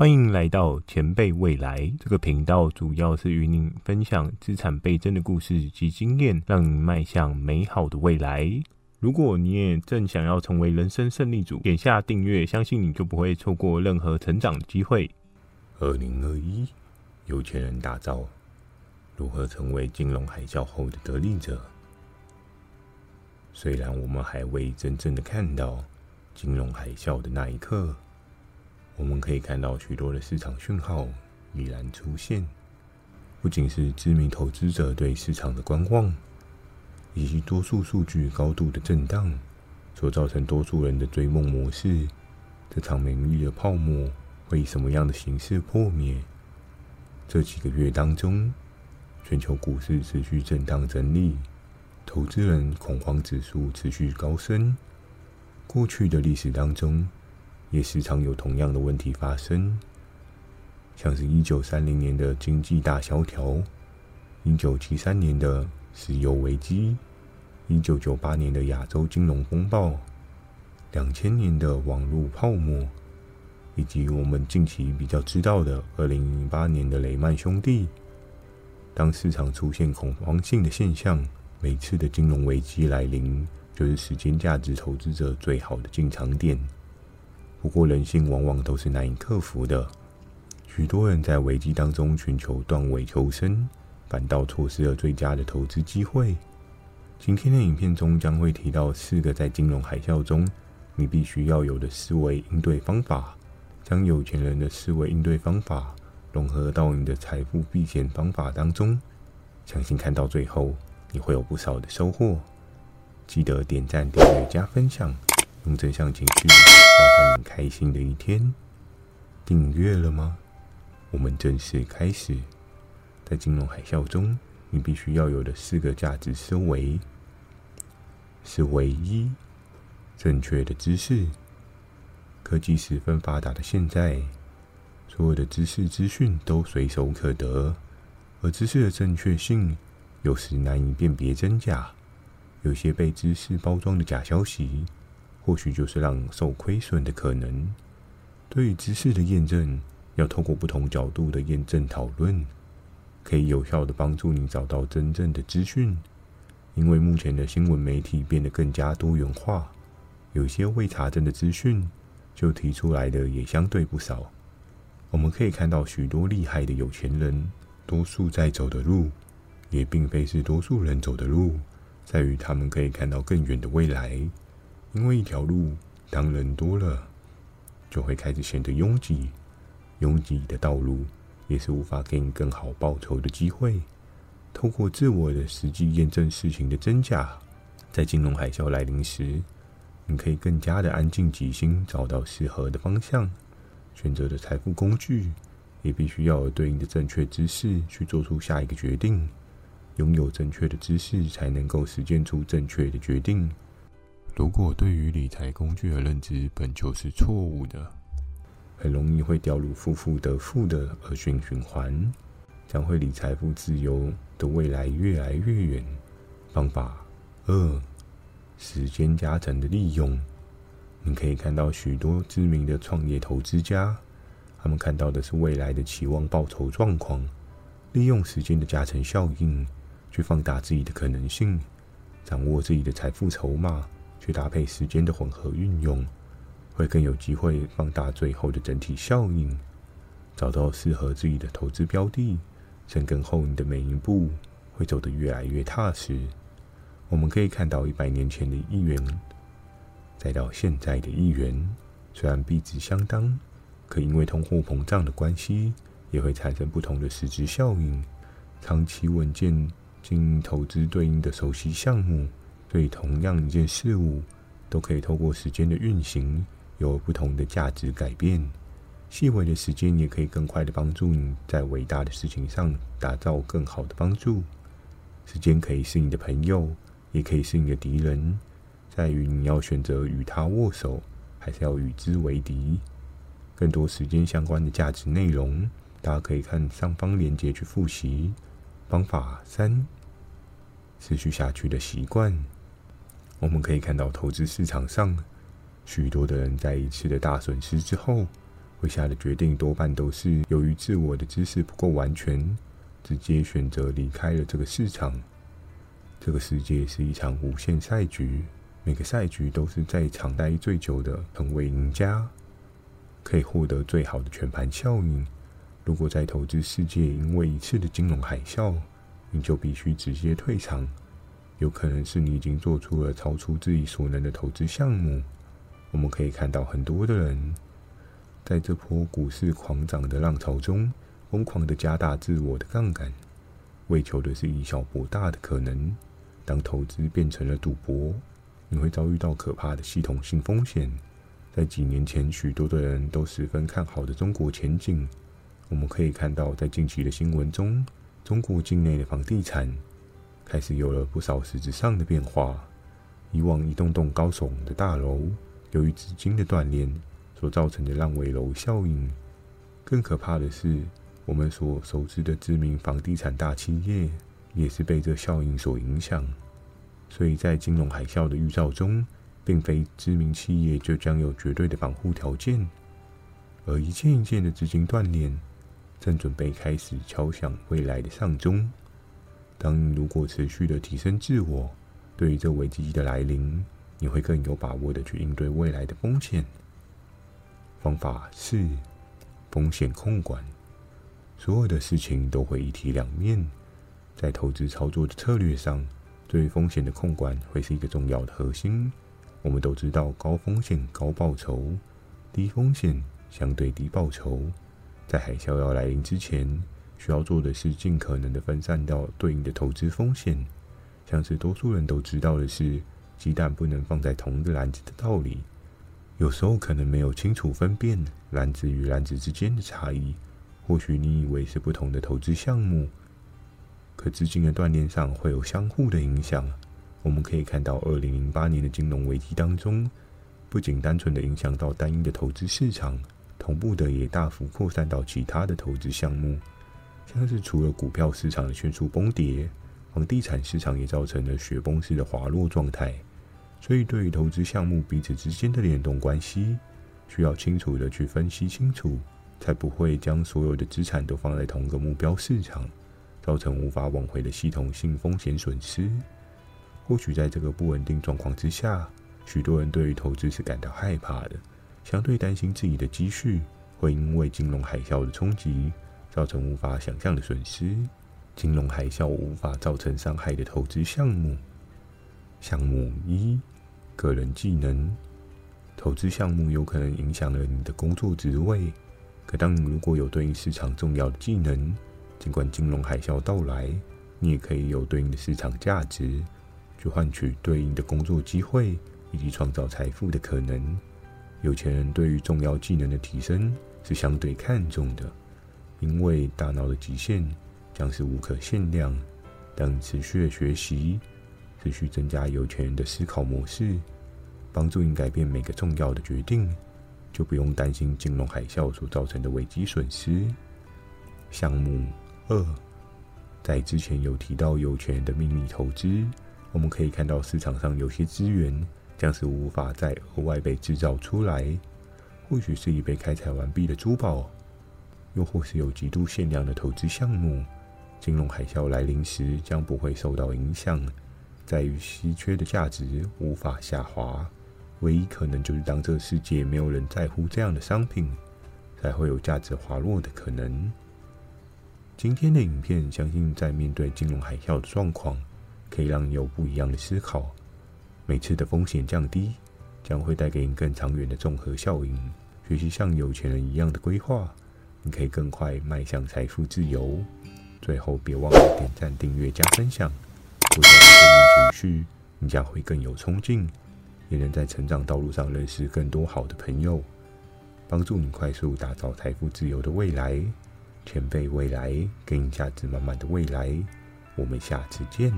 欢迎来到前辈未来这个频道，主要是与您分享资产倍增的故事及经验，让您迈向美好的未来。如果你也正想要成为人生胜利组，点下订阅，相信你就不会错过任何成长的机会。二零二一，有钱人打造如何成为金融海啸后的得利者？虽然我们还未真正的看到金融海啸的那一刻。我们可以看到许多的市场讯号已然出现，不仅是知名投资者对市场的观望，以及多数数据高度的震荡，所造成多数人的追梦模式。这场美丽的泡沫会以什么样的形式破灭？这几个月当中，全球股市持续震荡整理，投资人恐慌指数持续高升。过去的历史当中。也时常有同样的问题发生，像是一九三零年的经济大萧条，一九七三年的石油危机，一九九八年的亚洲金融风暴，两千年的网络泡沫，以及我们近期比较知道的二零零八年的雷曼兄弟。当市场出现恐慌性的现象，每次的金融危机来临，就是时间价值投资者最好的进场点。不过，人性往往都是难以克服的。许多人在危机当中寻求断尾求生，反倒错失了最佳的投资机会。今天的影片中将会提到四个在金融海啸中你必须要有的思维应对方法，将有钱人的思维应对方法融合到你的财富避险方法当中。相信看到最后，你会有不少的收获。记得点赞、订阅、加分享。用正向情绪交换你开心的一天。订阅了吗？我们正式开始。在金融海啸中，你必须要有的四个价值思维是：唯一正确的知识。科技十分发达的现在，所有的知识资讯都随手可得，而知识的正确性有时难以辨别真假。有些被知识包装的假消息。或许就是让受亏损的可能。对于知识的验证，要透过不同角度的验证讨论，可以有效的帮助你找到真正的资讯。因为目前的新闻媒体变得更加多元化，有些未查证的资讯就提出来的也相对不少。我们可以看到许多厉害的有钱人，多数在走的路，也并非是多数人走的路，在于他们可以看到更远的未来。因为一条路，当人多了，就会开始显得拥挤。拥挤的道路也是无法给你更好报酬的机会。透过自我的实际验证事情的真假，在金融海啸来临时，你可以更加的安静己心，找到适合的方向。选择的财富工具，也必须要有对应的正确知识去做出下一个决定。拥有正确的知识，才能够实践出正确的决定。如果对于理财工具的认知本就是错误的，很容易会掉入负负得负的恶性循环，将会离财富自由的未来越来越远。方法二：时间加成的利用。你可以看到许多知名的创业投资家，他们看到的是未来的期望报酬状况，利用时间的加成效应去放大自己的可能性，掌握自己的财富筹码。去搭配时间的混合运用，会更有机会放大最后的整体效应，找到适合自己的投资标的，深耕后你的每一步会走得越来越踏实。我们可以看到一百年前的一元，再到现在的一元，虽然币值相当，可因为通货膨胀的关系，也会产生不同的实质效应。长期稳健经营投资对应的熟悉项目。所以同样一件事物，都可以透过时间的运行，有不同的价值改变。细微的时间也可以更快的帮助你在伟大的事情上打造更好的帮助。时间可以是你的朋友，也可以是你的敌人，在于你要选择与他握手，还是要与之为敌。更多时间相关的价值内容，大家可以看上方链接去复习。方法三：持续下去的习惯。我们可以看到，投资市场上许多的人在一次的大损失之后，会下的决定多半都是由于自我的知识不够完全，直接选择离开了这个市场。这个世界是一场无限赛局，每个赛局都是在场待最久的成为赢家，可以获得最好的全盘效应。如果在投资世界因为一次的金融海啸，你就必须直接退场。有可能是你已经做出了超出自己所能的投资项目。我们可以看到很多的人。在这波股市狂涨的浪潮中，疯狂的加大自我的杠杆，为求的是以小博大的可能。当投资变成了赌博，你会遭遇到可怕的系统性风险。在几年前，许多的人都十分看好的中国前景。我们可以看到，在近期的新闻中，中国境内的房地产开始有了不少实质上的变化。以往一栋栋高耸的大楼，由于资金的断裂。所造成的烂尾楼效应，更可怕的是，我们所熟知的知名房地产大企业也是被这效应所影响。所以在金融海啸的预兆中，并非知名企业就将有绝对的防护条件，而一件一件的资金断裂，正准备开始敲响未来的丧钟。当你如果持续的提升自我，对于这危机的来临，你会更有把握的去应对未来的风险。方法是风险控管。所有的事情都会一体两面，在投资操作的策略上，对风险的控管会是一个重要的核心。我们都知道，高风险高报酬，低风险相对低报酬。在海啸要来临之前，需要做的是尽可能的分散到对应的投资风险。像是多数人都知道的是，鸡蛋不能放在同一个篮子的道理。有时候可能没有清楚分辨篮子与篮子之间的差异，或许你以为是不同的投资项目，可资金的断裂上会有相互的影响。我们可以看到，二零零八年的金融危机当中，不仅单纯的影响到单一的投资市场，同步的也大幅扩散到其他的投资项目，像是除了股票市场的迅速崩跌，房地产市场也造成了雪崩式的滑落状态。所以，对于投资项目彼此之间的联动关系，需要清楚的去分析清楚，才不会将所有的资产都放在同个目标市场，造成无法挽回的系统性风险损失。或许在这个不稳定状况之下，许多人对于投资是感到害怕的，相对担心自己的积蓄会因为金融海啸的冲击造成无法想象的损失。金融海啸无法造成伤害的投资项目。项目一，个人技能投资项目有可能影响了你的工作职位。可当你如果有对应市场重要的技能，尽管金融海啸到来，你也可以有对应的市场价值，去换取对应的工作机会以及创造财富的可能。有钱人对于重要技能的提升是相对看重的，因为大脑的极限将是无可限量。当持续的学习。持续增加有钱人的思考模式，帮助你改变每个重要的决定，就不用担心金融海啸所造成的危机损失。项目二，在之前有提到有钱人的秘密投资，我们可以看到市场上有些资源将是无法再额外被制造出来，或许是已被开采完毕的珠宝，又或是有极度限量的投资项目，金融海啸来临时将不会受到影响。在于稀缺的价值无法下滑，唯一可能就是当这个世界没有人在乎这样的商品，才会有价值滑落的可能。今天的影片相信在面对金融海啸的状况，可以让你有不一样的思考。每次的风险降低，将会带给你更长远的综合效应。学习像有钱人一样的规划，你可以更快迈向财富自由。最后，别忘了点赞、订阅、加分享。不断的正面情绪，你将会更有冲劲，也能在成长道路上认识更多好的朋友，帮助你快速打造财富自由的未来。前辈未来，给你价值满满的未来。我们下次见。